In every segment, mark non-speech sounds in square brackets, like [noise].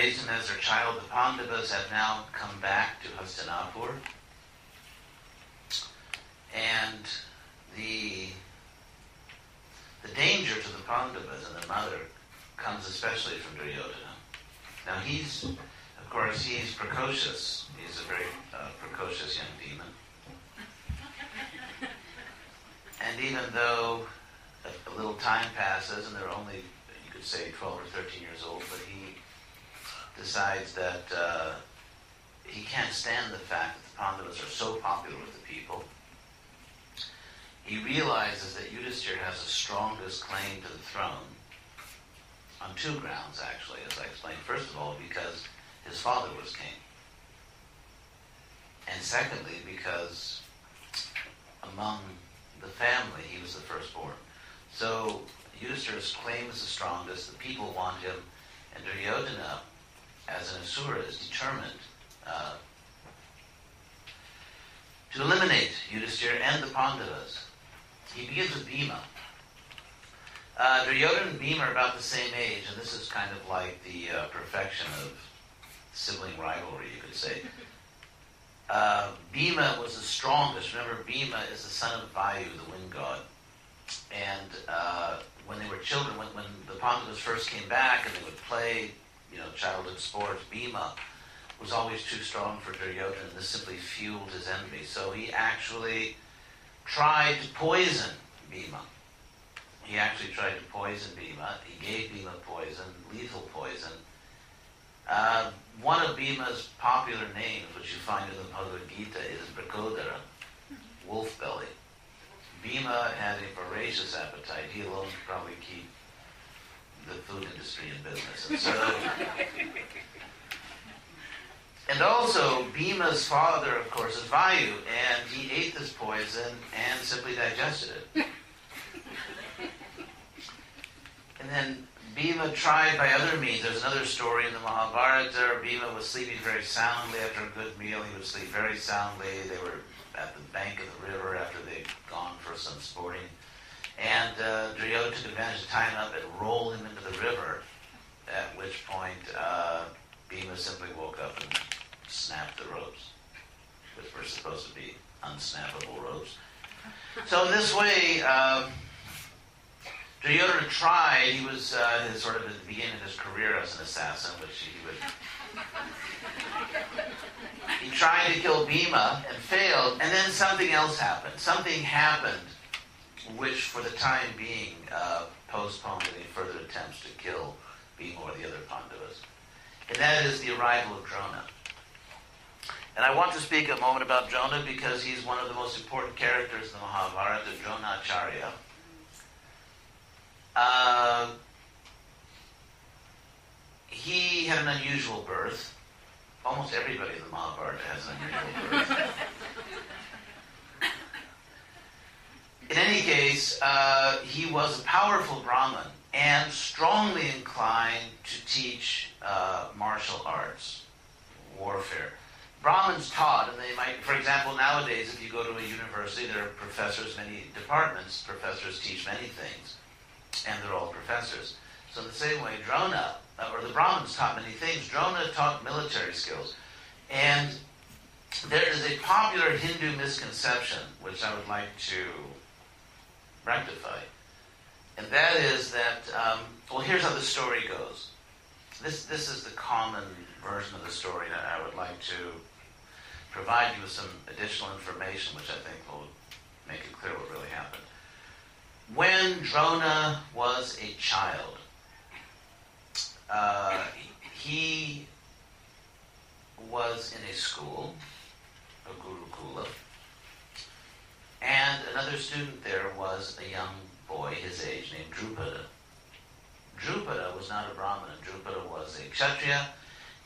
raised him as their child. The Pandavas have now come back to Hastinapur. And the, the danger to the Pandavas and the mother comes especially from Duryodhana. Now he's, of course, he's precocious. He's a very uh, precocious young demon. And even though a, a, little time passes and they're only, you could say, 12 or 13 years old, but he decides that uh, he can't stand the fact that the Pandavas are so popular with the people. He realizes that Yudhisthira has the strongest claim to the throne on two grounds, actually, as I explained. First of all, because his father was king. And secondly, because among the family, he was the firstborn. So Yudhisthira's claim is the strongest. The people want him. And Duryodhana, as an asura, is determined uh, to eliminate Yudhisthira and the Pandavas. He begins with Bhima. Uh, Duryodhana and Bhima are about the same age, and this is kind of like the uh, perfection of sibling rivalry, you could say. Uh, Bhima was the strongest. Remember, Bhima is the son of Vayu, the wind god. And uh, when they were children, when, when the Pandavas first came back and they would play, you know, childhood sports, Bhima was always too strong for Duryodhana, and this simply fueled his envy. So he actually tried to poison Bhima. He actually tried to poison Bhima. He gave Bhima poison, lethal poison. Uh, one of Bhima's popular names, which you find in the Bhagavad Gita, is Vrikodara, wolf belly. Bhima had a voracious appetite. He alone could probably keep the food industry in business. And so, [laughs] and also, Bhima's father, of course, is Vayu, and he ate this poison and simply digested it. And then Bhima tried by other means. There's another story in the Mahabharata. Bhima was sleeping very soundly after a good meal. He would sleep very soundly. They were at the bank of the river after they'd gone for some sporting. And uh, Duryodhana took advantage of him up and roll him into the river, at which point uh, Bhima simply woke up and snapped the ropes, which were supposed to be unsnappable ropes. So in this way, um, Duryodhana tried, he was uh, his, sort of at the beginning of his career as an assassin, which he would. he tried to kill Bhima and failed, and then something else happened. Something happened which, for the time being, uh, postponed any further attempts to kill Bhima or the other Pandavas. And that is the arrival of Drona. And I want to speak a moment about Drona because he's one of the most important characters in the Mahabharata, Dronacharya. Uh, he had an unusual birth. Almost everybody in the Mahabharata has an unusual birth. [laughs] in any case, uh, he was a powerful Brahmin and strongly inclined to teach uh, martial arts, warfare. Brahmins taught, and they might, for example, nowadays, if you go to a university, there are professors, many departments, professors teach many things and they're all professors. So in the same way, Drona, uh, or the Brahmins taught many things. Drona taught military skills. And there is a popular Hindu misconception which I would like to rectify. And that is that, um, well, here's how the story goes. This, this is the common version of the story, and I would like to provide you with some additional information which I think will make it clear what really happened. When Drona was a child, uh, he was in a school, a Gurukula, and another student there was a young boy his age named Drupada. Drupada was not a Brahmana. Drupada was a Kshatriya,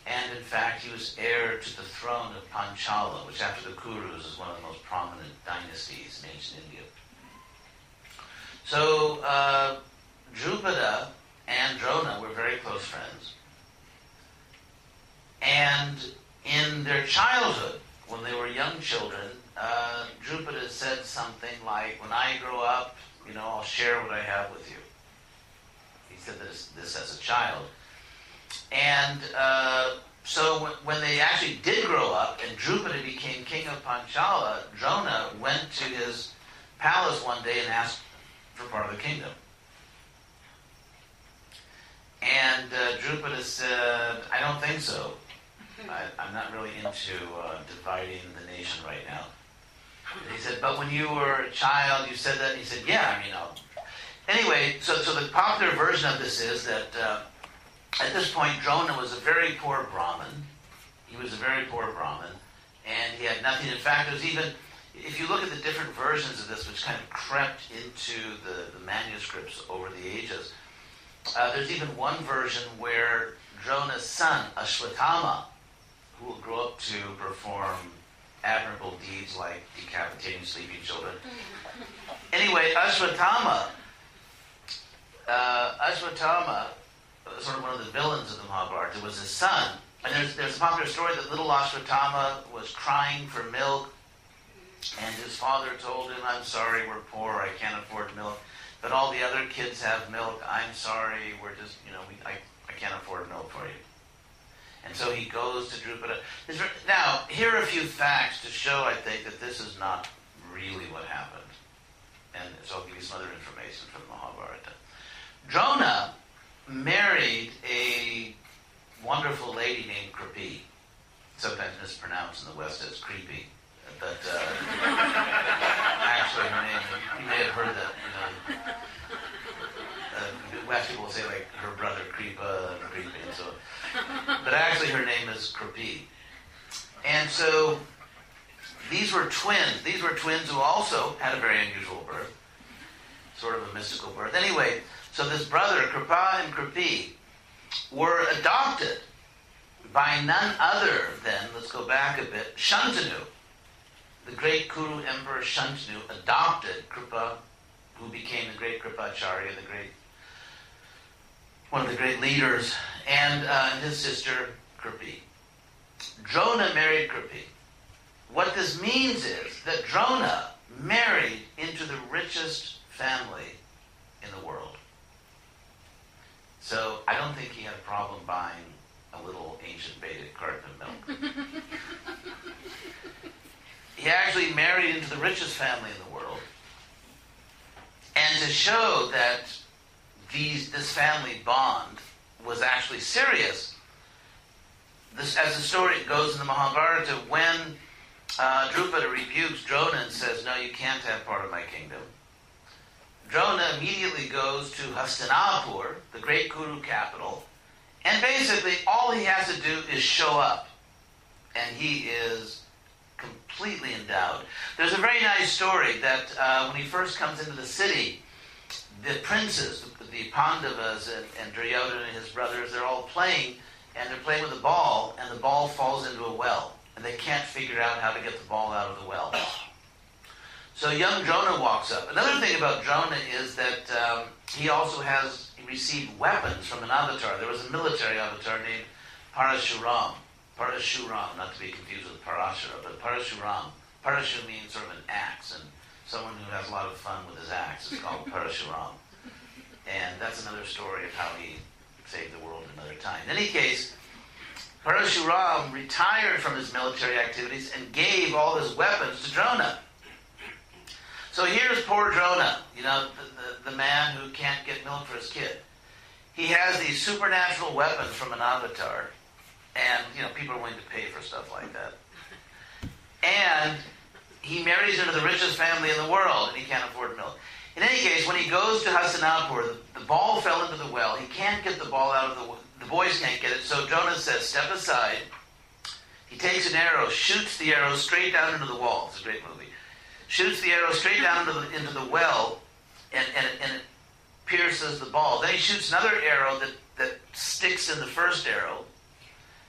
and in fact he was heir to the throne of Panchala, which after the Kurus is one of the most prominent dynasties in ancient India. So uh, Drupada and Drona were very close friends. And in their childhood, when they were young children, uh, Drupada said something like, When I grow up, you know, I'll share what I have with you. He said this, this as a child. And uh, so when, when they actually did grow up and Drupada became king of Panchala, Drona went to his palace one day and asked for part of the kingdom. And uh, Drupada said, I don't think so. I, am not really into uh, dividing the nation right now. He said, but when you were a child, you said that. He said, yeah, I mean, I'll. Anyway, so, so the popular version of this is that uh, at this point, Drona was a very poor Brahmin. He was a very poor Brahmin, and he had nothing. In fact, there's even, if you look at the different versions of this, which kind of crept into the, the manuscripts over the ages, uh, there's even one version where Drona's son, Ashwatthama, who will grow up to perform admirable deeds like decapitating sleeping children. [laughs] Anyway, Ashwatthama, uh, Ashwatthama, sort of one of the villains of the Mahabharata, was his son. And there's, there's a popular story that little Ashwatthama was crying for milk, and his father told him, I'm sorry, we're poor, I can't afford milk. But all the other kids have milk. I'm sorry, we're just, you know, we, I, I can't afford milk for you. And so he goes to Drupada. Now, here are a few facts to show, I think, that this is not really what happened. And so I'll give you some other information from the Mahabharata. Drona married a wonderful lady named Kripi, sometimes mispronounced in the West as creepy. But uh, [laughs] actually, her name, you may have heard that, you know, uh, West people say like her brother Kripa and so but actually her name is Kripi. And so these were twins. These were twins who also had a very unusual birth, sort of a mystical birth. Anyway, so this brother, Kripa and Kripi, were adopted by none other than, let's go back a bit, Shantanu. The great Kuru Emperor Shantanu adopted Kripa, who became the great Kripacharya, the great one of the great leaders, and uh, his sister Kripi. Drona married Kripi. What this means is that Drona married into the richest family in the world. So I don't think he had a problem buying a little ancient Vedic carton of milk. [laughs] he actually married into the richest family in the world. And to show that these, this family bond was actually serious. This, as the story goes in the Mahabharata, when uh, Drupada rebukes Drona and says, No, you can't have part of my kingdom, Drona immediately goes to Hastinapur, the great Kuru capital, and basically all he has to do is show up. And he is completely endowed. There's a very nice story that uh, when he first comes into the city, the princes, the Pandavas and, and Duryodhana and his brothers, they're all playing, and they're playing with a ball, and the ball falls into a well, and they can't figure out how to get the ball out of the well. So young Drona walks up. Another thing about Drona is that um, he also has received weapons from an avatar. There was a military avatar named Parashuram. Parashuram, not to be confused with Parashara, but Parashuram. Parashu means sort of an axe, and someone who has a lot of fun with his axe is called Parashuram. And that's another story of how he saved the world another time. In any case, Parashuram retired from his military activities and gave all his weapons to Drona. So here's poor Drona, you know, the, the, the man who can't get milk for his kid. He has these supernatural weapons from an avatar, and you know people are willing to pay for stuff like that. And he marries into the richest family in the world, and he can't afford milk. In any case, when he goes to Hastinapur, the, the ball fell into the well. He can't get the ball out of the the boys can't get it. So Drona says, "Step aside." He takes an arrow, shoots the arrow straight down into the wall. It's a great movie. Shoots the arrow straight down into the, into the well, and, and, and it pierces the ball. Then he shoots another arrow that, that sticks in the first arrow.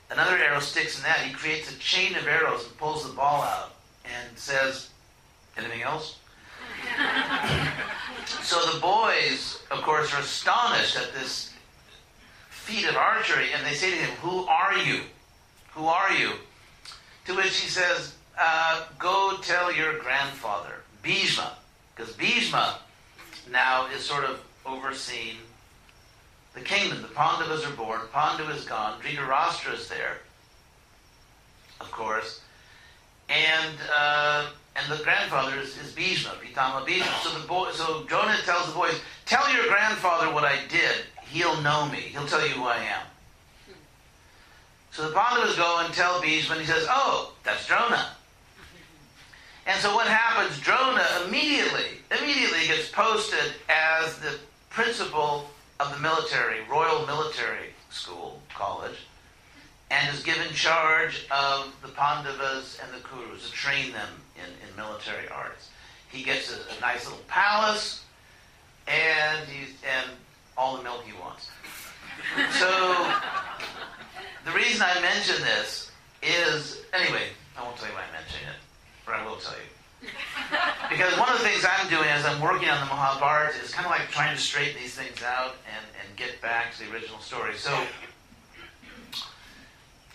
Another arrow sticks in that. He creates a chain of arrows and pulls the ball out and says, Anything else? So the boys, of course, are astonished at this feat of archery, and they say to him, Who are you? Who are you? To which he says, uh, Go tell your grandfather, Bhishma, because Bhishma now is sort of overseeing the kingdom. The Pandavas are born, Pandu is gone, Dhritarashtra is there, of course, and uh, and the grandfather is, is Bhishma, Pitama Bhishma. So the boy, so Drona tells the boys, "Tell your grandfather what I did. He'll know me. He'll tell you who I am." So the Pandavas go and tell Bhishma, and he says, "Oh, that's Drona." And so what happens? Drona immediately, immediately gets posted as the principal of the military, Royal Military School, college, and is given charge of the Pandavas and the Kurus to train them in, in military arts. He gets a, a nice little palace and he, and all the milk he wants. So the reason I mention this is anyway, I won't tell you why I'm mentioning it, but I will tell you. Because one of the things I'm doing as I'm working on the Mahabharata is kind of like trying to straighten these things out and, and get back to the original story. So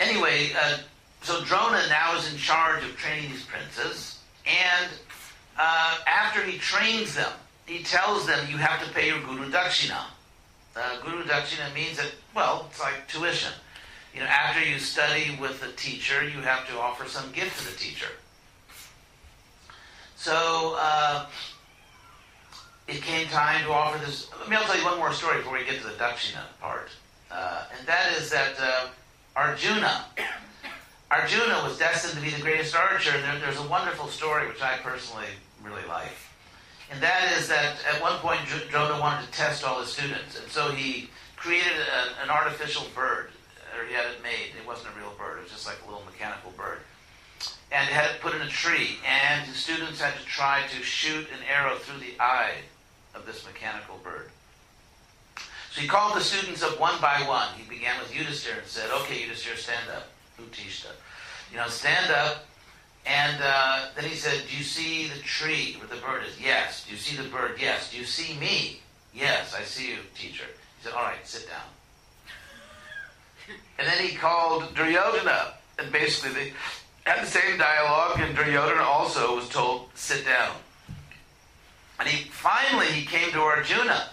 anyway, uh, so Drona now is in charge of training these princes, and uh, after he trains them, he tells them you have to pay your guru dakshina. Uh, guru dakshina means that well, it's like tuition. You know, after you study with the teacher, you have to offer some gift to the teacher. So uh, it came time to offer this. Let me I'll tell you one more story before we get to the dakshina part, uh, and that is that uh, Arjuna. Arjuna was destined to be the greatest archer, and there, there's a wonderful story which I personally really like. And that is that at one point Drona wanted to test all his students, and so he created a, an artificial bird, or he had it made. It wasn't a real bird; it was just like a little mechanical bird, and had it put in a tree. And the students had to try to shoot an arrow through the eye of this mechanical bird. So he called the students up one by one. He began with Yudhisthira and said, "Okay, Yudhisthira, stand up." Utishta, you know, stand up. And uh, then he said, "Do you see the tree where the bird is?" Yes. Do you see the bird? Yes. Do you see me? Yes, I see you, teacher. He said, "All right, sit down." And then he called Duryodhana, and basically they had the same dialogue. And Duryodhana also was told, "Sit down." And he finally he came to Arjuna.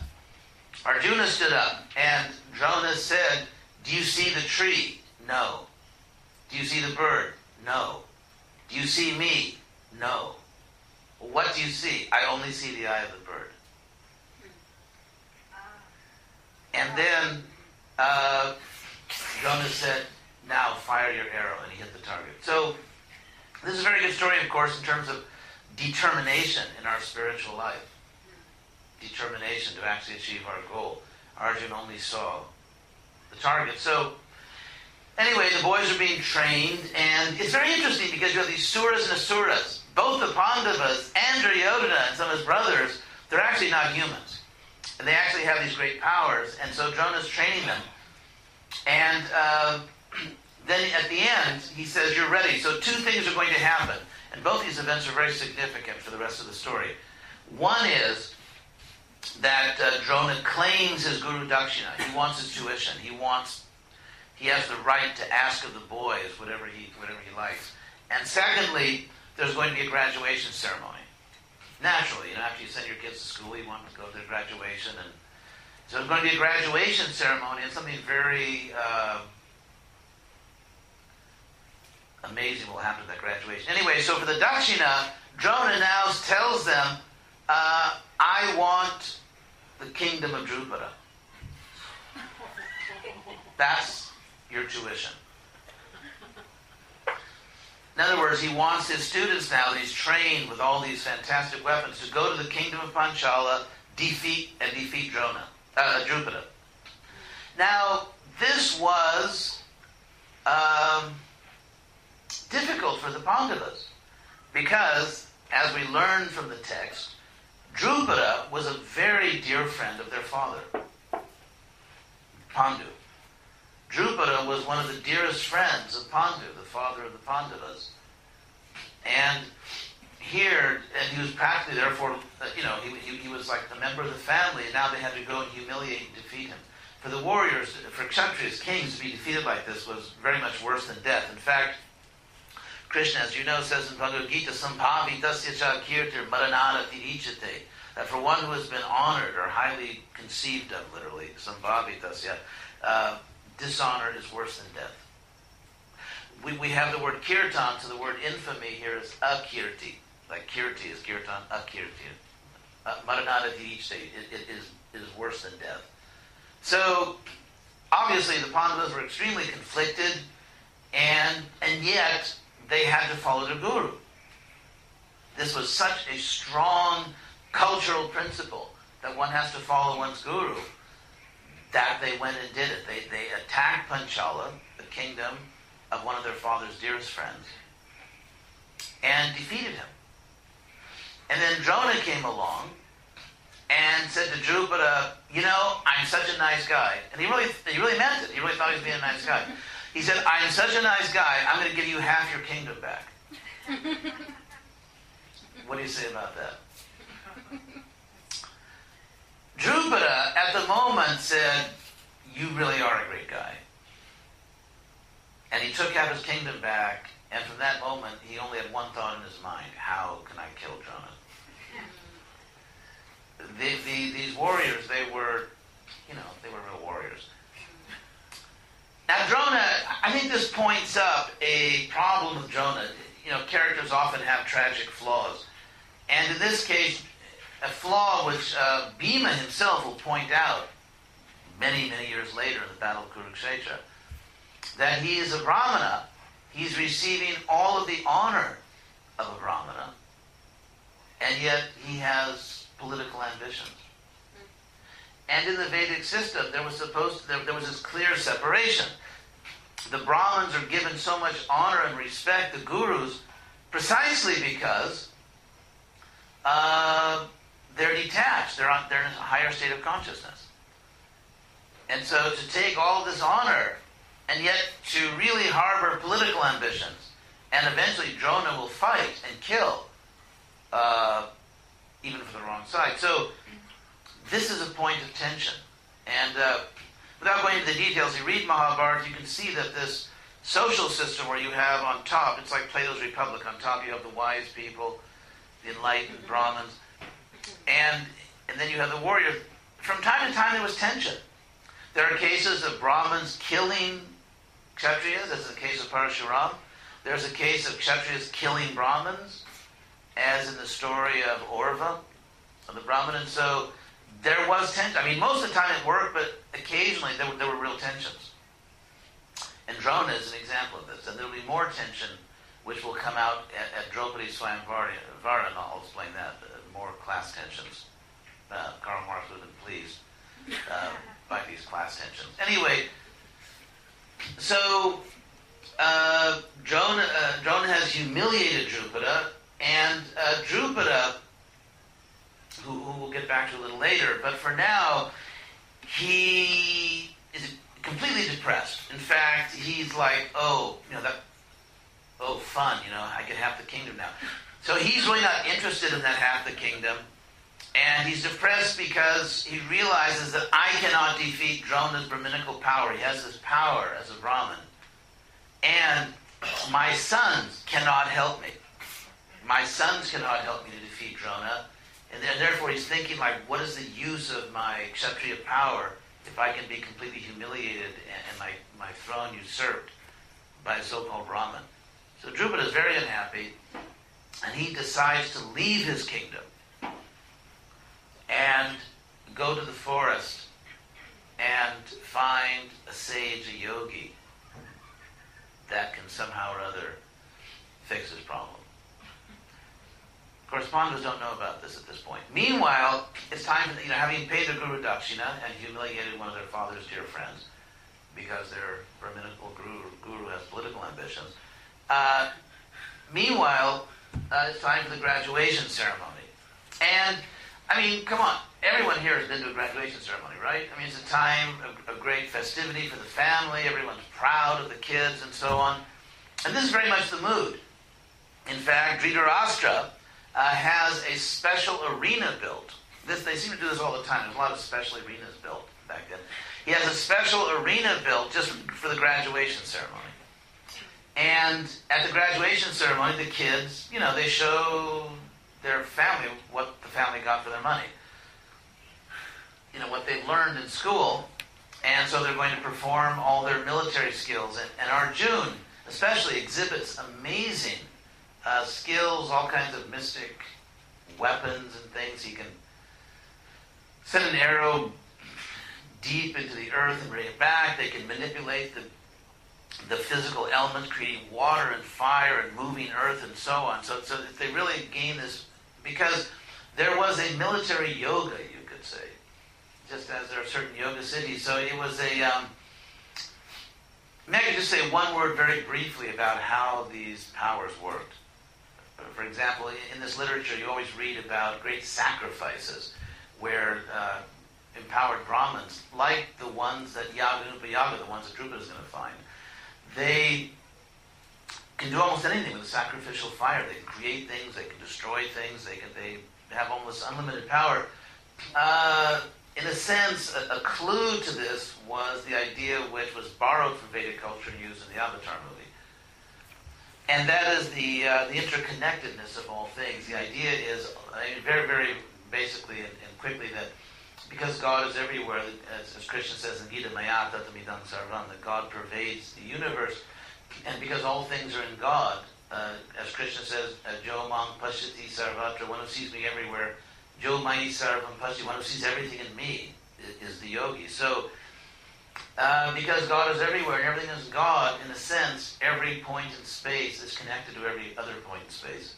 Arjuna stood up, and Drona said, Do you see the tree? No. Do you see the bird? No. Do you see me? No. What do you see? I only see the eye of the bird. And then uh, Drona said, Now fire your arrow, and he hit the target. So, this is a very good story, of course, in terms of determination in our spiritual life determination to actually achieve our goal. Arjun only saw the target. So, anyway, the boys are being trained, and it's very interesting because you have these suras and asuras. Both the Pandavas and Duryodhana and some of his brothers, they're actually not humans. And they actually have these great powers, and so Drona's training them. And uh, [clears throat] then at the end, he says, You're ready. So, two things are going to happen. And both these events are very significant for the rest of the story. One is that uh, Drona claims his Guru Dakshina. He wants his tuition. He wants, he has the right to ask of the boys whatever he, whatever he likes. And secondly, there's going to be a graduation ceremony. Naturally, you know, after you send your kids to school, you want to go to their graduation. And so there's going to be a graduation ceremony and something very uh, amazing will happen at that graduation. Anyway, so for the Dakshina, Drona now tells them, uh, I want the kingdom of Drupada. That's your tuition. In other words, he wants his students now that he's trained with all these fantastic weapons to go to the kingdom of Panchala, defeat and defeat Drona, uh, Drupada. Now, this was um, difficult for the Pandavas because, as we learn from the text, Drupada was a very dear friend of their father, Pandu. Drupada was one of the dearest friends of Pandu, the father of the Pandavas. And here, and he was practically, therefore, you know, he, he, he was like a member of the family, and now they had to go and humiliate and defeat him. For the warriors, for Kshatriyas, kings, to be defeated like this was very much worse than death. In fact, Krishna, as you know, says in Bhagavad Gita, Sambhavi tasya kirtir maranara tirichate, that for one who has been honored or highly conceived of, literally, Sambhavi tasya, uh, dishonor is worse than death. We, we have the word kirtan, so the word infamy here is akirti. Like kirti is kirtan, akirti. Uh, maranata tirichate it, it is, it is worse than death. So, obviously, the Pandavas were extremely conflicted, and, and yet they had to follow the guru. This was such a strong cultural principle that one has to follow one's guru that they went and did it. They, they attacked Panchala, the kingdom of one of their father's dearest friends, and defeated him. And then Drona came along and said to Drupada, you know, I'm such a nice guy. And he really, he really meant it. He really thought he was being a nice guy. He said, I'm such a nice guy, I'm going to give you half your kingdom back. [laughs] what do you say about that? Drupada at the moment, said, You really are a great guy. And he took out his kingdom back, and from that moment, he only had one thought in his mind how can I kill Drona? [laughs] The, the, these warriors, they were, you know, they were real warriors. Now, Drona, This points up a problem with Drona. You know, characters often have tragic flaws. And in this case, a flaw which uh, Bhima himself will point out many, many years later in the Battle of Kurukshetra, that he is a Brahmana. He's receiving all of the honor of a Brahmana, and yet he has political ambitions. And in the Vedic system, there was supposed to, there, there was this clear separation. The Brahmins are given so much honor and respect, the gurus, precisely because uh, they're detached. They're, on, they're in a higher state of consciousness. And so to take all this honor and yet to really harbor political ambitions, and eventually Drona will fight and kill, uh, even for the wrong side. So this is a point of tension. And uh, without going into the details, you read Mahabharata, you can see that this social system where you have on top, it's like Plato's Republic, on top you have the wise people, the enlightened Brahmins, and, and then you have the warriors. From time to time there was tension. There are cases of Brahmins killing Kshatriyas, as in the case of Parashuram. There's a case of Kshatriyas killing Brahmins, as in the story of Orva, of the Brahmin. And so there was tension. I mean, most of the time it worked, but occasionally there were, there were real tensions. And Drona is an example of this. And there will be more tension, which will come out at, at Draupadi Swayamvara, and I'll explain that, uh, more class tensions. Uh, Karl Marx would have been pleased uh, [laughs] by these class tensions. Anyway, so uh, Drona, uh, Drona has humiliated Drupada, and uh, Drupada, who, who we'll get back to a little later, but for now, he is completely depressed. In fact, he's like, oh, you know, that, oh, fun, you know, I get half the kingdom now. So he's really not interested in that half the kingdom. And he's depressed because he realizes that I cannot defeat Drona's Brahminical power. He has this power as a Brahmin. And my sons cannot help me. My sons cannot help me to defeat Drona. And therefore he's thinking like, what is the use of my Kshatriya power if I can be completely humiliated and my, my throne usurped by a so-called Brahmin? So Drupada is very unhappy, and he decides to leave his kingdom and go to the forest and find a sage, a yogi, that can somehow or other fix his problem. Correspondents don't know about this at this point. Meanwhile, it's time, you know, having paid the Guru Dakshina and humiliated one of their father's dear friends because their Brahminical guru, guru has political ambitions. Uh, meanwhile, uh, it's time for the graduation ceremony. And, I mean, come on, everyone here has been to a graduation ceremony, right? I mean, it's a time of, of great festivity for the family, everyone's proud of the kids and so on. And this is very much the mood. In fact, Dhritarashtra, uh, has a special arena built. This, they seem to do this all the time. There's a lot of special arenas built back then. He has a special arena built just for the graduation ceremony. And at the graduation ceremony, the kids, you know, they show their family what the family got for their money. You know, what they've learned in school. And so they're going to perform all their military skills. And, and Arjun, especially, exhibits amazing uh, skills, all kinds of mystic weapons and things. He can send an arrow deep into the earth and bring it back. They can manipulate the the physical elements, creating water and fire and moving earth and so on. So, so they really gain this because there was a military yoga, you could say, just as there are certain yoga siddhis. So it was a. Um, I just say one word very briefly about how these powers worked. For example, in this literature, you always read about great sacrifices where uh, empowered Brahmins, like the ones that Yaja and Upayaja, the ones that Drupada is going to find, they can do almost anything with a sacrificial fire. They can create things, they can destroy things, they can they have almost unlimited power. Uh, in a sense, a, a, clue to this was the idea which was borrowed from Vedic culture and used in the Avatar movie. And that is the, uh, the interconnectedness of all things. The idea is, I mean, very, very basically and, and, quickly, that because God is everywhere, as, as Krishna says in Gita, Maya Tatamidam Sarvam, that God pervades the universe, and because all things are in God, uh, as Krishna says, uh, Jo Mang Pashati Sarvatra, one who sees me everywhere, Jo Mai Sarvam Pashati, one who sees everything in me, is the yogi. So, uh, because God is everywhere and everything is God, in a sense, every point in space is connected to every other point in space.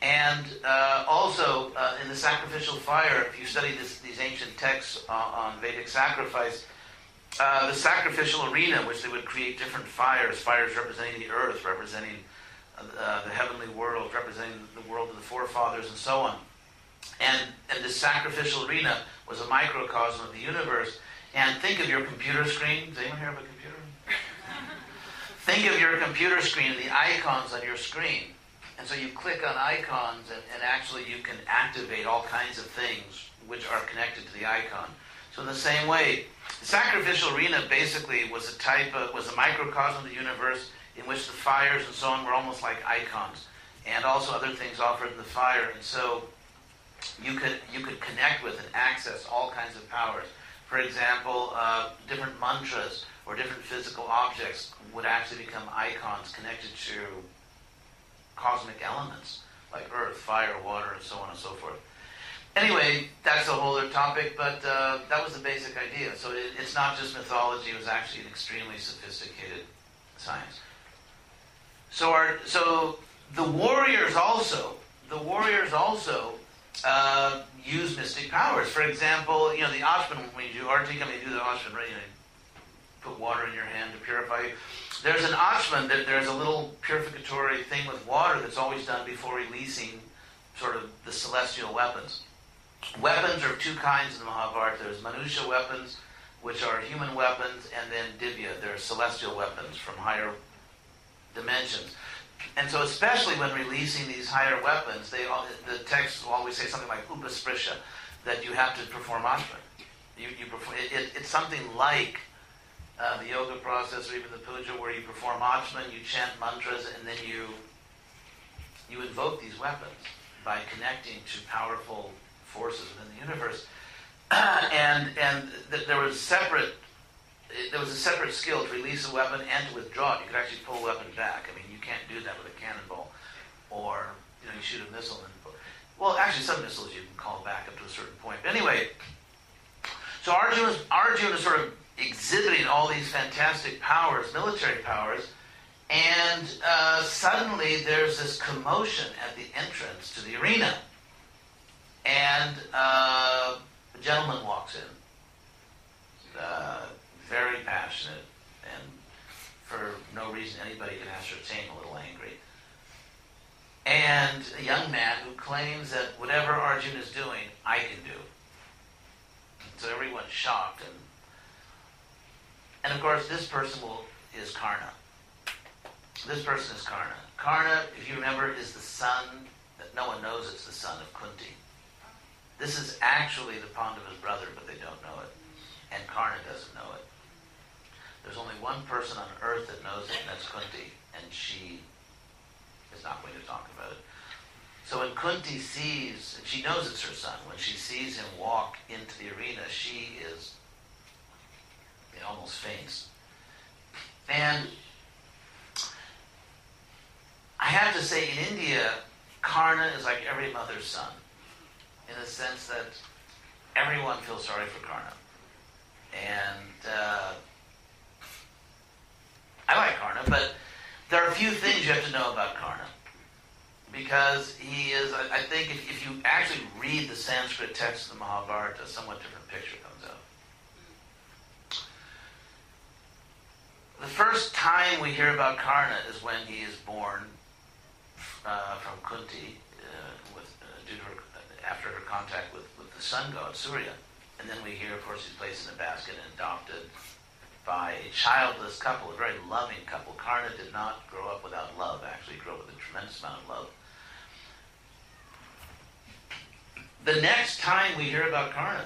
And uh, also, uh, in the sacrificial fire, if you study this, these ancient texts on Vedic sacrifice, uh, the sacrificial arena, which they would create different fires, fires representing the earth, representing uh, the heavenly world, representing the world of the forefathers, and so on. And, and this sacrificial arena was a microcosm of the universe. And think of your computer screen. Does anyone here have a computer? [laughs] think of your computer screen the icons on your screen. And so you click on icons, and, and actually you can activate all kinds of things which are connected to the icon. So in the same way, the sacrificial arena basically was a type of, was a microcosm of the universe in which the fires and so on were almost like icons, and also other things offered in the fire. And so you could you could connect with and access all kinds of powers. For example, uh, different mantras or different physical objects would actually become icons connected to cosmic elements like earth, fire, water, and so on and so forth. Anyway, that's a whole other topic, but uh, that was the basic idea. So it, it's not just mythology; it was actually an extremely sophisticated science. So, our, so the warriors also, the warriors also uh, use mystic powers. For example, you know the Ashman when you do arti, I mean, you do the Ashman, right? You know, put water in your hand to purify you. There's an Ashman, that there's a little purificatory thing with water that's always done before releasing sort of the celestial weapons. Weapons are two kinds in the Mahabharata. There's Manusha weapons, which are human weapons, and then Divya, they're celestial weapons from higher dimensions. And so, especially when releasing these higher weapons, they the texts will always say something like upasprisha, that you have to perform ashman. You, you perform, it, it, it's something like uh, the yoga process or even the puja where you perform achman, you chant mantras, and then you you invoke these weapons by connecting to powerful forces within the universe. [clears throat] and and th- there was separate there was a separate skill to release a weapon and to withdraw it. You could actually pull a weapon back. I mean, can't do that with a cannonball, or you know, you shoot a missile and well, actually, some missiles you can call back up to a certain point. But anyway, so Arjuna, Arjuna is sort of exhibiting all these fantastic powers, military powers, and uh, suddenly there's this commotion at the entrance to the arena. And uh, a gentleman walks in, uh, very passionate, for no reason anybody can ascertain, a little angry. And a young man who claims that whatever Arjun is doing, I can do. So everyone's shocked and and of course, this person will, is Karna. This person is Karna. Karna, if you remember, is the son that no one knows it's the son of Kunti. This is actually the Pandava's brother, but they don't know it. And Karna doesn't know it. There's only one person on earth that knows it, and that's Kunti. And she is not going to talk about it. So when Kunti sees, and she knows it's her son, when she sees him walk into the arena, she is, almost faints. And I have to say, in India, Karna is like every mother's son, in the sense that everyone feels sorry for Karna. And uh, I like Karna, but there are a few things you have to know about Karna. Because he is, I, think if, if, you actually read the Sanskrit text of the Mahabharata, a somewhat different picture comes out. The first time we hear about Karna is when he is born uh, from Kunti uh, with, uh, due to her, after her contact with, with the sun god Surya. And then we hear, of course, he's placed in a basket and adopted by a childless couple, a very loving couple. Karna did not grow up without love, actually, grew up with a tremendous amount of love. The next time we hear about Karna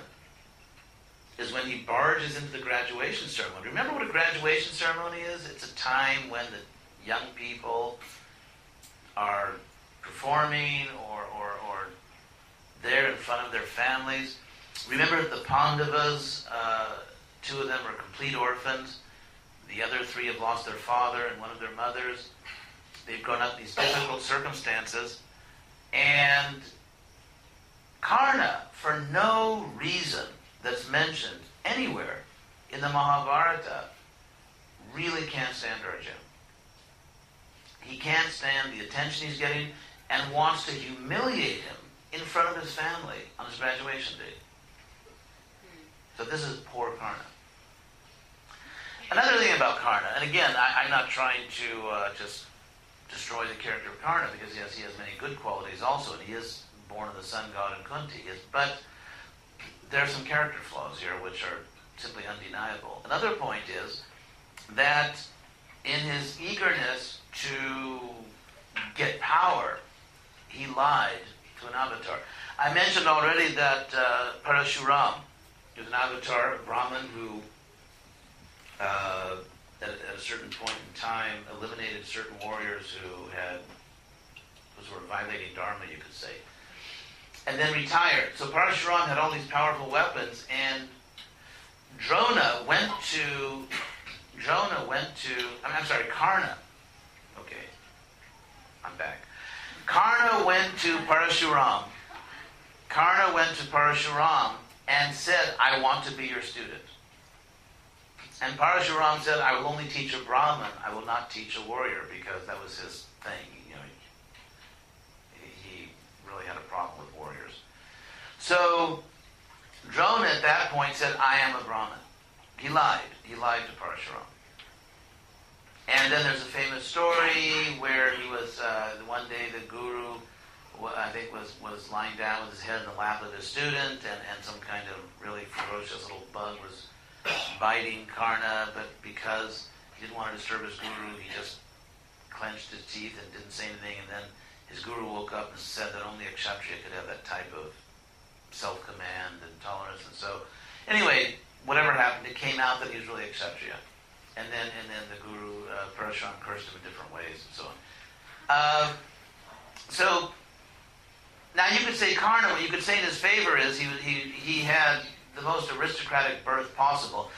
is when he barges into the graduation ceremony. Remember what a graduation ceremony is? It's a time when the young people are performing or, or, or there in front of their families. Remember the Pandavas, uh, two of them are complete orphans. The other three have lost their father and one of their mothers. They've grown up in these difficult circumstances. And Karna, for no reason that's mentioned anywhere in the Mahabharata, really can't stand Arjuna. He can't stand the attention he's getting and wants to humiliate him in front of his family on his graduation day. So this is poor Karna. Another thing about Karna, and again, I, am not trying to uh, just destroy the character of Karna because yes, he has many good qualities also, and he is born of the sun god and Kunti. But there are some character flaws here which are simply undeniable. Another point is that in his eagerness to get power, he lied to an avatar. I mentioned already that uh, Parashuram is an avatar, a Brahmin who, uh, at, at, a certain point in time, eliminated certain warriors who had who were violating Dharma, you could say and then retired. So Parashuram had all these powerful weapons, and Drona went to Drona went to I'm, I'm sorry, Karna. Okay, I'm back. Karna went to Parashuram. Karna went to Parashuram and said, "I want to be your student." And Parashuram said, "I will only teach a Brahmin. I will not teach a warrior because that was his thing. You know, he really had a problem with warriors. So Drona at that point said, I am a Brahmin. He lied. He lied to Parashuram. And then there's a famous story where he was, uh, one day the guru, I think, was, was lying down with his head in the lap of his student, and, and some kind of really ferocious little bug was biting Karna, but because he didn't want to disturb his guru, he just clenched his teeth and didn't say anything, and then his guru woke up and said that only a kshatriya could have that type of self-command and tolerance. And so, anyway, whatever happened, it came out that he was really a kshatriya. And then, and then the guru, uh, Parashuram, cursed him in different ways and so on. Uh, so, now you could say Karna, what you could say in his favor is he, he, he had the most aristocratic birth possible.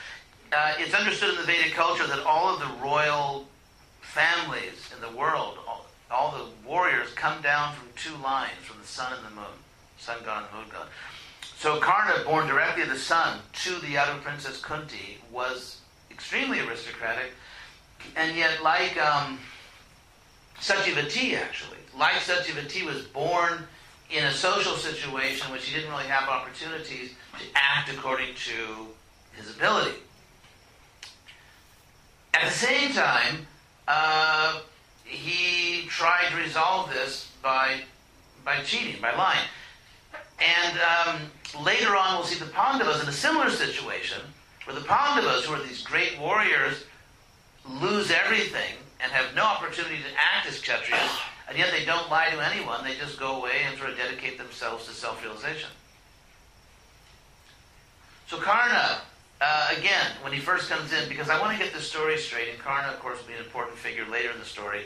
Uh, it's understood in the Vedic culture that all of the royal families in the world, all, all the warriors come down from two lines, from the sun and the moon, sun god and moon god. So Karna, born directly of the sun to the other princess Kunti, was extremely aristocratic, and yet like um, Satyavati, actually, like Satyavati, was born in a social situation which he didn't really have opportunities to act according to his ability. At the same time, uh, he tried to resolve this by, by cheating, by lying. And um, later on, we'll see the Pandavas in a similar situation, where the Pandavas, who are these great warriors, lose everything and have no opportunity to act as Kshatriyas And yet they don't lie to anyone. They just go away and sort of dedicate themselves to self-realization. So Karna, uh, again, when he first comes in, because I want to get the story straight, and Karna, of course, will be an important figure later in the story.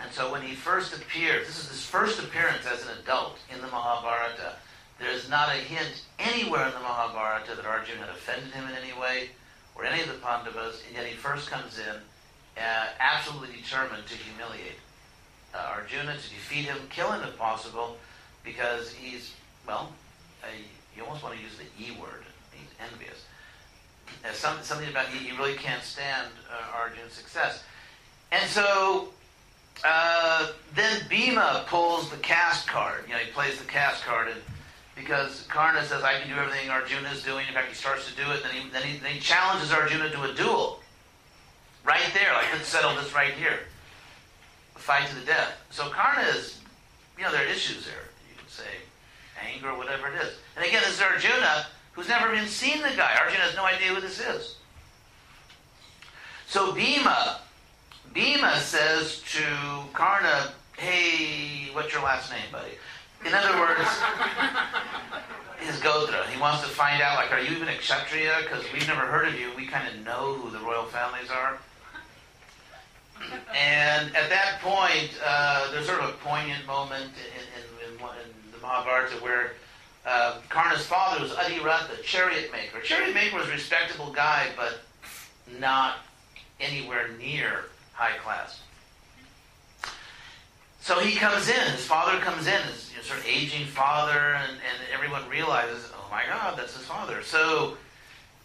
And so when he first appears, this is his first appearance as an adult in the Mahabharata. There is not a hint anywhere in the Mahabharata that Arjuna had offended him in any way, or any of the Pandavas, and yet he first comes in uh, absolutely determined to humiliate uh, Arjuna, to defeat him, kill him if possible, because he's, well, a, you almost want to use the E word. He's envious. As some, something about he, he really can't stand uh, success. And so uh, then Bhima pulls the caste card. You know, he plays the caste card, and because Karna says, "I can do everything Arjuna is doing." In fact, he starts to do it. Then he, then he, then he challenges Arjuna to a duel, right there. Like, let's settle this right here, to the death. So Karna is, you know, there are issues there. You can say anger whatever it is. And again, this is Arjuna, who's never even seen the guy. Arjuna has no idea who this is. So Bhima Bhima says to Karna, hey, what's your last name, buddy? In other words, [laughs] his Gotra. He wants to find out, like, are you even a Kshatriya? Because we've never heard of you. We kind of know who the royal families are. And at that point, uh, there's sort of a poignant moment in, in, in, in the Mahabharata where uh, Karna's father was Adhiratha, the chariot maker. chariot maker was a respectable guy, but not anywhere near high class. So he comes in, his father comes in, his you know, sort of aging father, and, and everyone realizes, oh my God, that's his father. So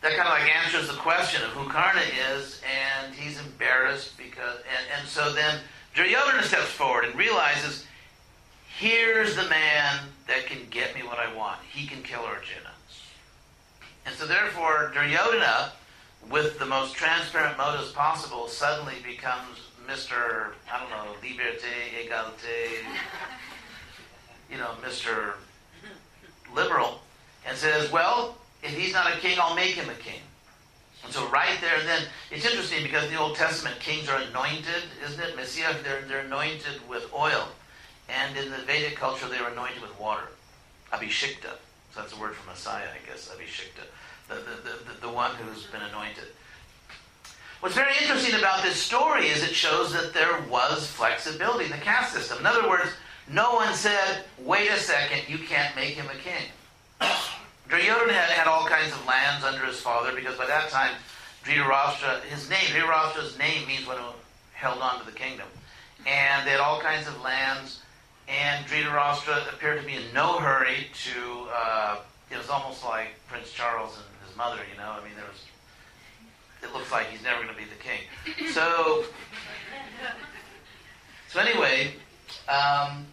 that kind of like answers the question of who Karna is, and he's embarrassed because, and, and so then Duryodhana steps forward and realizes, here's the man that can get me what I want. He can kill Arjuna. And so therefore, Duryodhana with the most transparent motives possible, suddenly becomes Mr. I don't know, liberté, égalité, you know, Mr. Liberal, and says, well, if he's not a king, I'll make him a king. And so right there, and then it's interesting because the Old Testament, kings are anointed, isn't it? Messiah, they're, they're anointed with oil. And in the Vedic culture, they were anointed with water. Abhishekta. So that's a word for Messiah, I guess, Abhishekta the, the, the, the one who's been anointed. What's very interesting about this story is it shows that there was flexibility in the caste system. In other words, no one said, wait a second, you can't make him a king. Duryodhana had, all kinds of lands under his father because by that time, Dhritarashtra, his name, Dhritarashtra's name means one who held on to the kingdom. And they had all kinds of lands, and Dhritarashtra appeared to be in no hurry to, uh, it was almost like Prince Charles and his mother, you know. I mean, there was. It looks like he's never going to be the king. So, so anyway, um,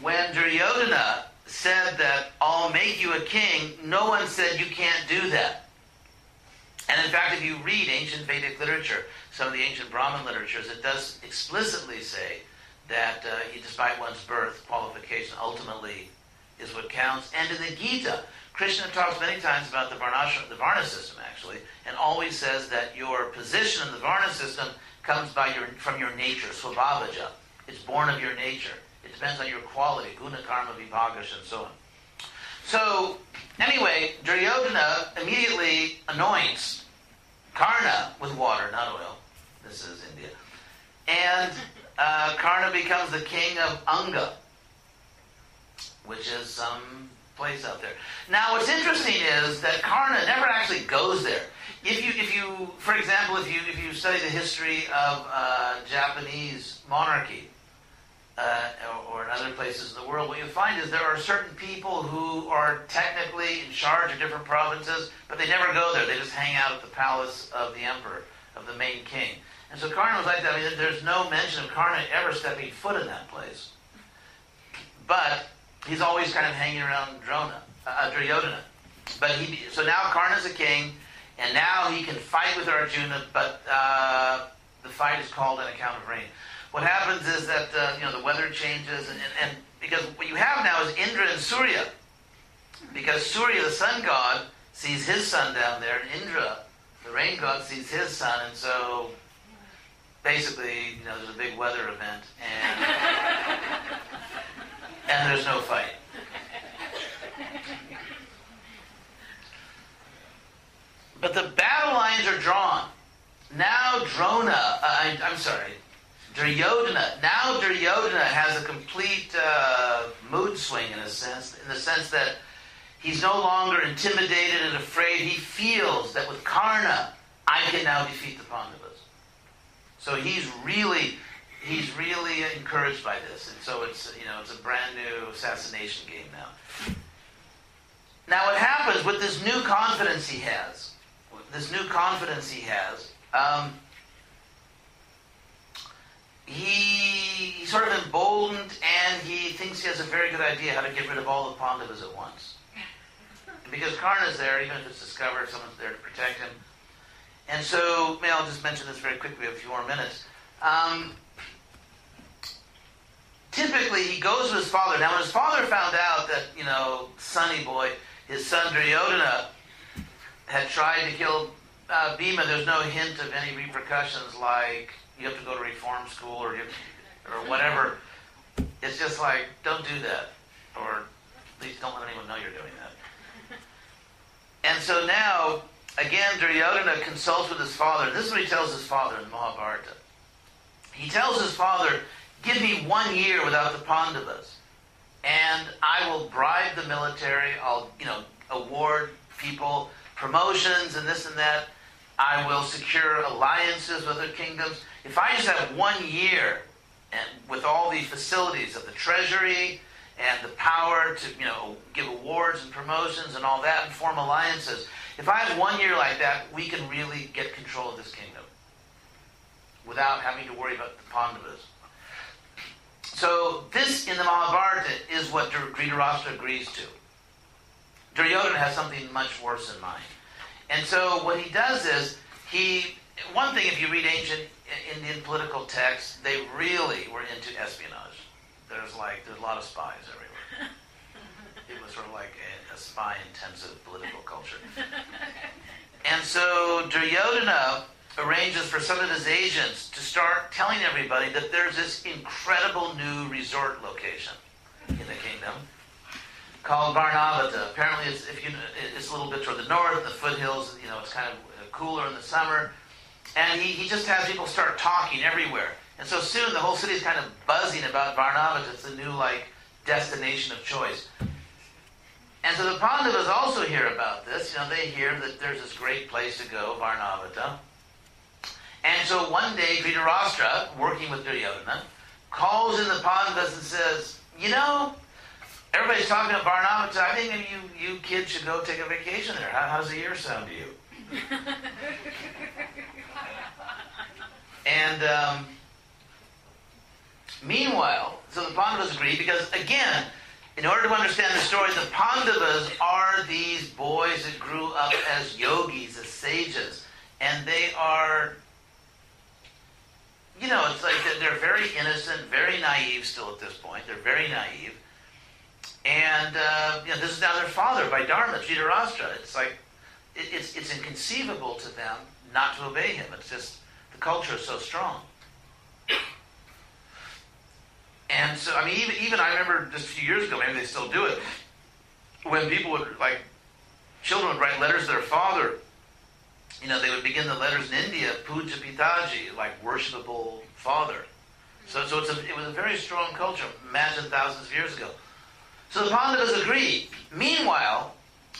when Duryodhana said that I'll make you a king, no one said you can't do that. And in fact, if you read ancient Vedic literature, some of the ancient Brahmin literatures, it does explicitly say that uh, despite one's birth, qualification ultimately is what counts. And in the Gita, Krishna talks many times about the Varna, the Varna system, actually, and always says that your position in the Varna system comes by your, from your nature, svabhavaja. It's born of your nature. Depends on your quality, guna, karma, vibhagash, and so on. So, anyway, Duryodhana immediately anoints Karna with water, not oil. This is India. And uh, Karna becomes the king of Anga, which is some place out there. Now, what's interesting is that Karna never actually goes there. If you, if you, for example, if you if you study the history of uh, Japanese monarchy, uh, or, in other places in the world, what you find is there are certain people who are technically in charge of different provinces, but they never go there. They just hang out at the palace of the emperor, of the main king. And so Karna was like that. I mean, there's no mention of Karna ever stepping foot in that place. But he's always kind of hanging around Drona, uh, Duryodhana. But he, so now Karna's a king, and now he can fight with Arjuna, but uh, the fight is called on account of rain. What happens is that uh, you know the weather changes, and, and, and, because what you have now is Indra and Surya, because Surya, the sun god, sees his son down there, and Indra, the rain god, sees his son, and so basically, you know, there's a big weather event and [laughs] and there's no fight. But the battle lines are drawn. Now Drona, uh, I, am sorry, Duryodhana. Now Duryodhana has a complete uh, mood swing in a sense, in the sense that he's no longer intimidated and afraid. He feels that with Karna, I can now defeat the Pandavas. So he's really, he's really encouraged by this, and so it's you know it's a brand new assassination game now. Now what happens with this new confidence he has, this new confidence he has. Um, he, sort of emboldened and he thinks he has a very good idea how to get rid of all the Pandavas at once. Because Karna's there, even if it's discovered, someone's there to protect him. And so, may I'll just mention this very quickly, a few more minutes. Um, typically, he goes with his father. Now, when his father found out that, you know, Sonny Boy, his son Duryodhana, had tried to kill uh, Bhima, there's no hint of any repercussions like you have to go to reform school or you or whatever. It's just like don't do that, or at least don't let anyone know you're doing that. And so now, again, Duryodhana consults with his father. This is what he tells his father in Mahabharata. He tells his father, "Give me one year without the Pandavas, and I will bribe the military. I'll, you know, award people promotions and this and that." I will secure alliances with other kingdoms. If I just have one year and with all the facilities of the treasury and the power to, you know, give awards and promotions and all that and form alliances, if I have one year like that, we can really get control of this kingdom without having to worry about the Pandavas. So this in the Mahabharata is what Dhritarashtra agrees to. Duryodhana has something much worse in mind. And so what he does is he one thing if you read ancient Indian political texts, they really were into espionage. There's like there's a lot of spies everywhere. [laughs] it was sort of like a, a spy-intensive political culture. [laughs] And so Duryodhana arranges for some of his agents to start telling everybody that there's this incredible new resort location in the kingdom called Varnavata. Apparently, it's, if you, it's a little bit toward the north, the foothills. You know, it's kind of uh, cooler in the summer. And he, he just has people start talking everywhere. And so soon the whole city is kind of buzzing about Varnavata. It's the new, like, destination of choice. And so the Pandavas also hear about this. You know, they hear that there's this great place to go, Varnavata. And so one day, Dhritarashtra, working with Duryodhana, calls in the Pandavas and says, You know, Everybody's talking about Varnavata. I think maybe you, you kids should go take a vacation there. How, how's the year sound to you? [laughs] and um, meanwhile, so the Pandavas agree because, again, in order to understand the story, the Pandavas are these boys that grew up as yogis, as sages. And they are, you know, it's like they're very innocent, very naive still at this point. They're very naive. And uh, you know, this is now their father by Dharma. It's like it, it's it's inconceivable to them not to obey him. It's just the culture is so strong. And so, I mean, even, even I remember just a few years ago, maybe they still do it, when people would, like, children would write letters to their father, you know, they would begin the letters in India, Puja Pitaji, like worshipable father. So, so it's a, it was a very strong culture, imagine thousands of years ago. So the Pandavas agree. Meanwhile,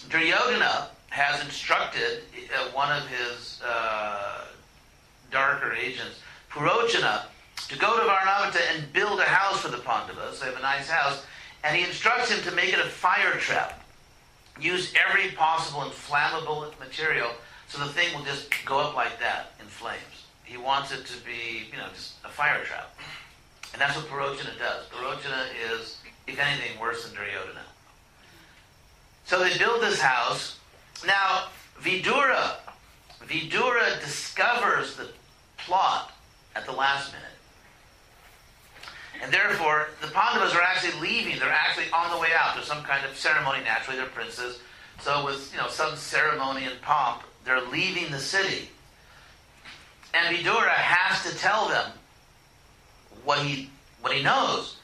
Duryodhana has instructed uh, one of his uh, darker agents, Purochana, to go to Varnavata and build a house for the Pandavas. They have a nice house. And he instructs him to make it a fire trap. Use every possible inflammable material so the thing will just go up like that in flames. He wants it to be, you know, just a fire trap. And that's what Purochana does. Purochana is if anything, worse than Duryodhana. So they build this house. Now, Vidura, Vidura discovers the plot at the last minute. And therefore, the Pandavas are actually leaving. They're actually on the way out. There's some kind of ceremony. Naturally, they're princes. So with you know some ceremony and pomp, they're leaving the city. And Vidura has to tell them what he what he knows.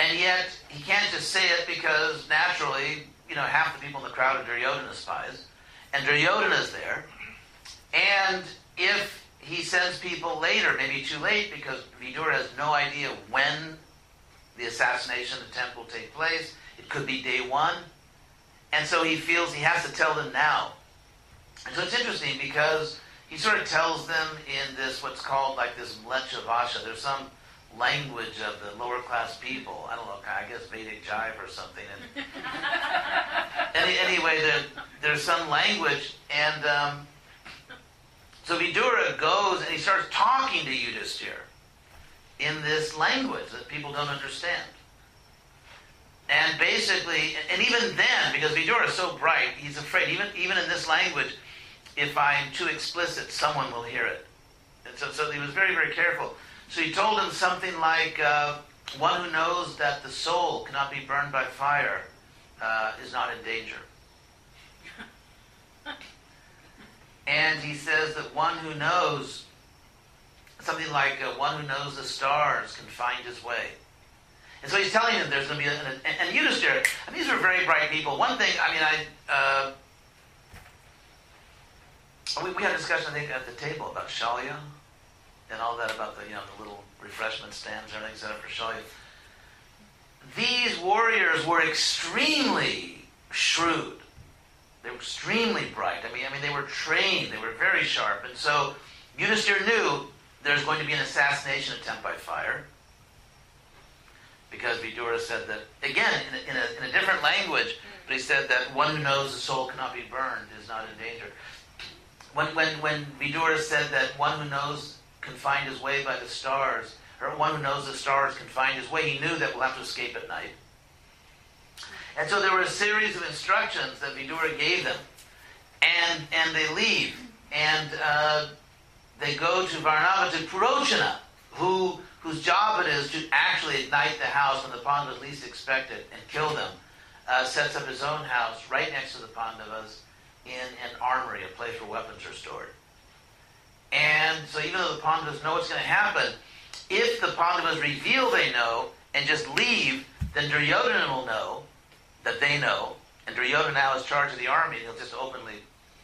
And yet he can't just say it because naturally, you know, half the people in the crowd are Duryodhana spies. And Duryodhana is there. And if he sends people later, maybe too late, because Vidura has no idea when the assassination attempt will take place. It could be day one. And so he feels he has to tell them now. And so it's interesting because he sort of tells them in this, what's called like this Mleccha Vasha. There's some language of the lower class people. I don't know, I guess Vedic jive or something. And [laughs] any, anyway, there, there's some language. And um, so Vidura goes and he starts talking to Yudhisthira in this language that people don't understand. And basically, and even then, because Vidura is so bright, he's afraid, even, even in this language, if I'm too explicit, someone will hear it. And so, so he was very, very careful. So he told him something like, uh, one who knows that the soul cannot be burned by fire uh, is not in danger. [laughs] and he says that one who knows something like uh, one who knows the stars can find his way. And so he's telling him there's going to be, an, and, and Yudhisthira, and these were very bright people. One thing, I mean, I, uh, we, we had a discussion, I think, at the table about Shalya and all that about the, you know, the little refreshment stands and everything set up for you. These warriors were extremely shrewd. They were extremely bright. I mean, I mean, they were trained. They were very sharp. And so Yudhisthira knew there's going to be an assassination attempt by fire. Because Vidura said that, again, in a, in a, in a different language, but he said that one who knows the soul cannot be burned is not in danger. When, when, when Vidura said that one who knows can find his way by the stars, or one who knows the stars can find his way, he knew that we'll have to escape at night. And so there were a series of instructions that Vidura gave them, and, and they leave. And uh, they go to Varnavata Purochana, who, whose job it is to actually ignite the house when the Pandavas least expect it and kill them, uh, sets up his own house right next to the Pandavas in an armory, a place where weapons are stored. And so even though the Pandavas know what's going to happen, if the Pandavas reveal they know and just leave, then Duryodhana will know that they know, and Duryodhana now is charge of the army, and he'll just openly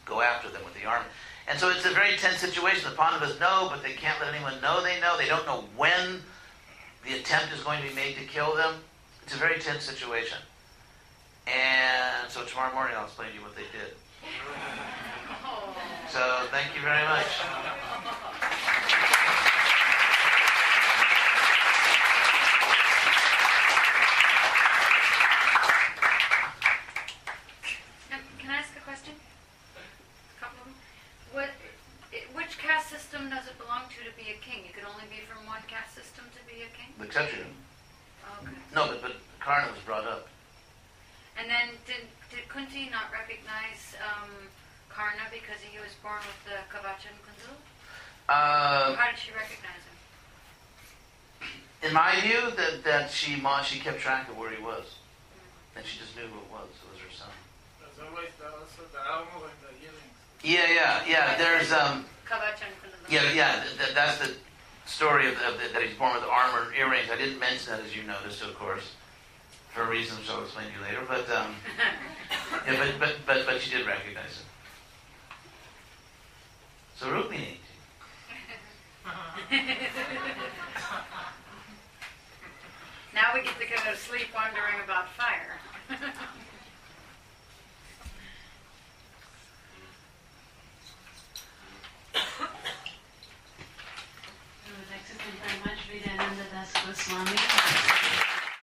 go after them with the army. And so it's a very tense situation. The Pandavas know, but they can't let anyone know they know. They don't know when the attempt is going to be made to kill them. It's a very tense situation. And so tomorrow morning I'll explain to you what they did. [laughs] So thank you very much. Can I ask a question? A couple of them. What, which caste system does it belong to to be a king? You can only be from one caste system to be a king? The Kshatriya. Okay. No, but, but Karna was brought up. And then did, did Kunti not recognize um, Karna because he was born with the Kavacha and Kunzul? Uh, How did she recognize him? In my view, that, that she ma- she kept track of where he was, and she just knew who it was. It was her son. There's always the, also the armor and the earrings. Yeah, yeah, yeah. There's um, Kavacha and Kunzul. yeah, yeah. Th- th- that's the story of, of the, that he's born with armor and earrings. I didn't mention that, as you noticed, of course, for reasons which I'll explain to you later. But um, [laughs] yeah, but, but but but she did recognize him. So Rukmini. [laughs] now we get to go to sleep wondering about fire. His Excellency very much, Hridayananda Das Goswami.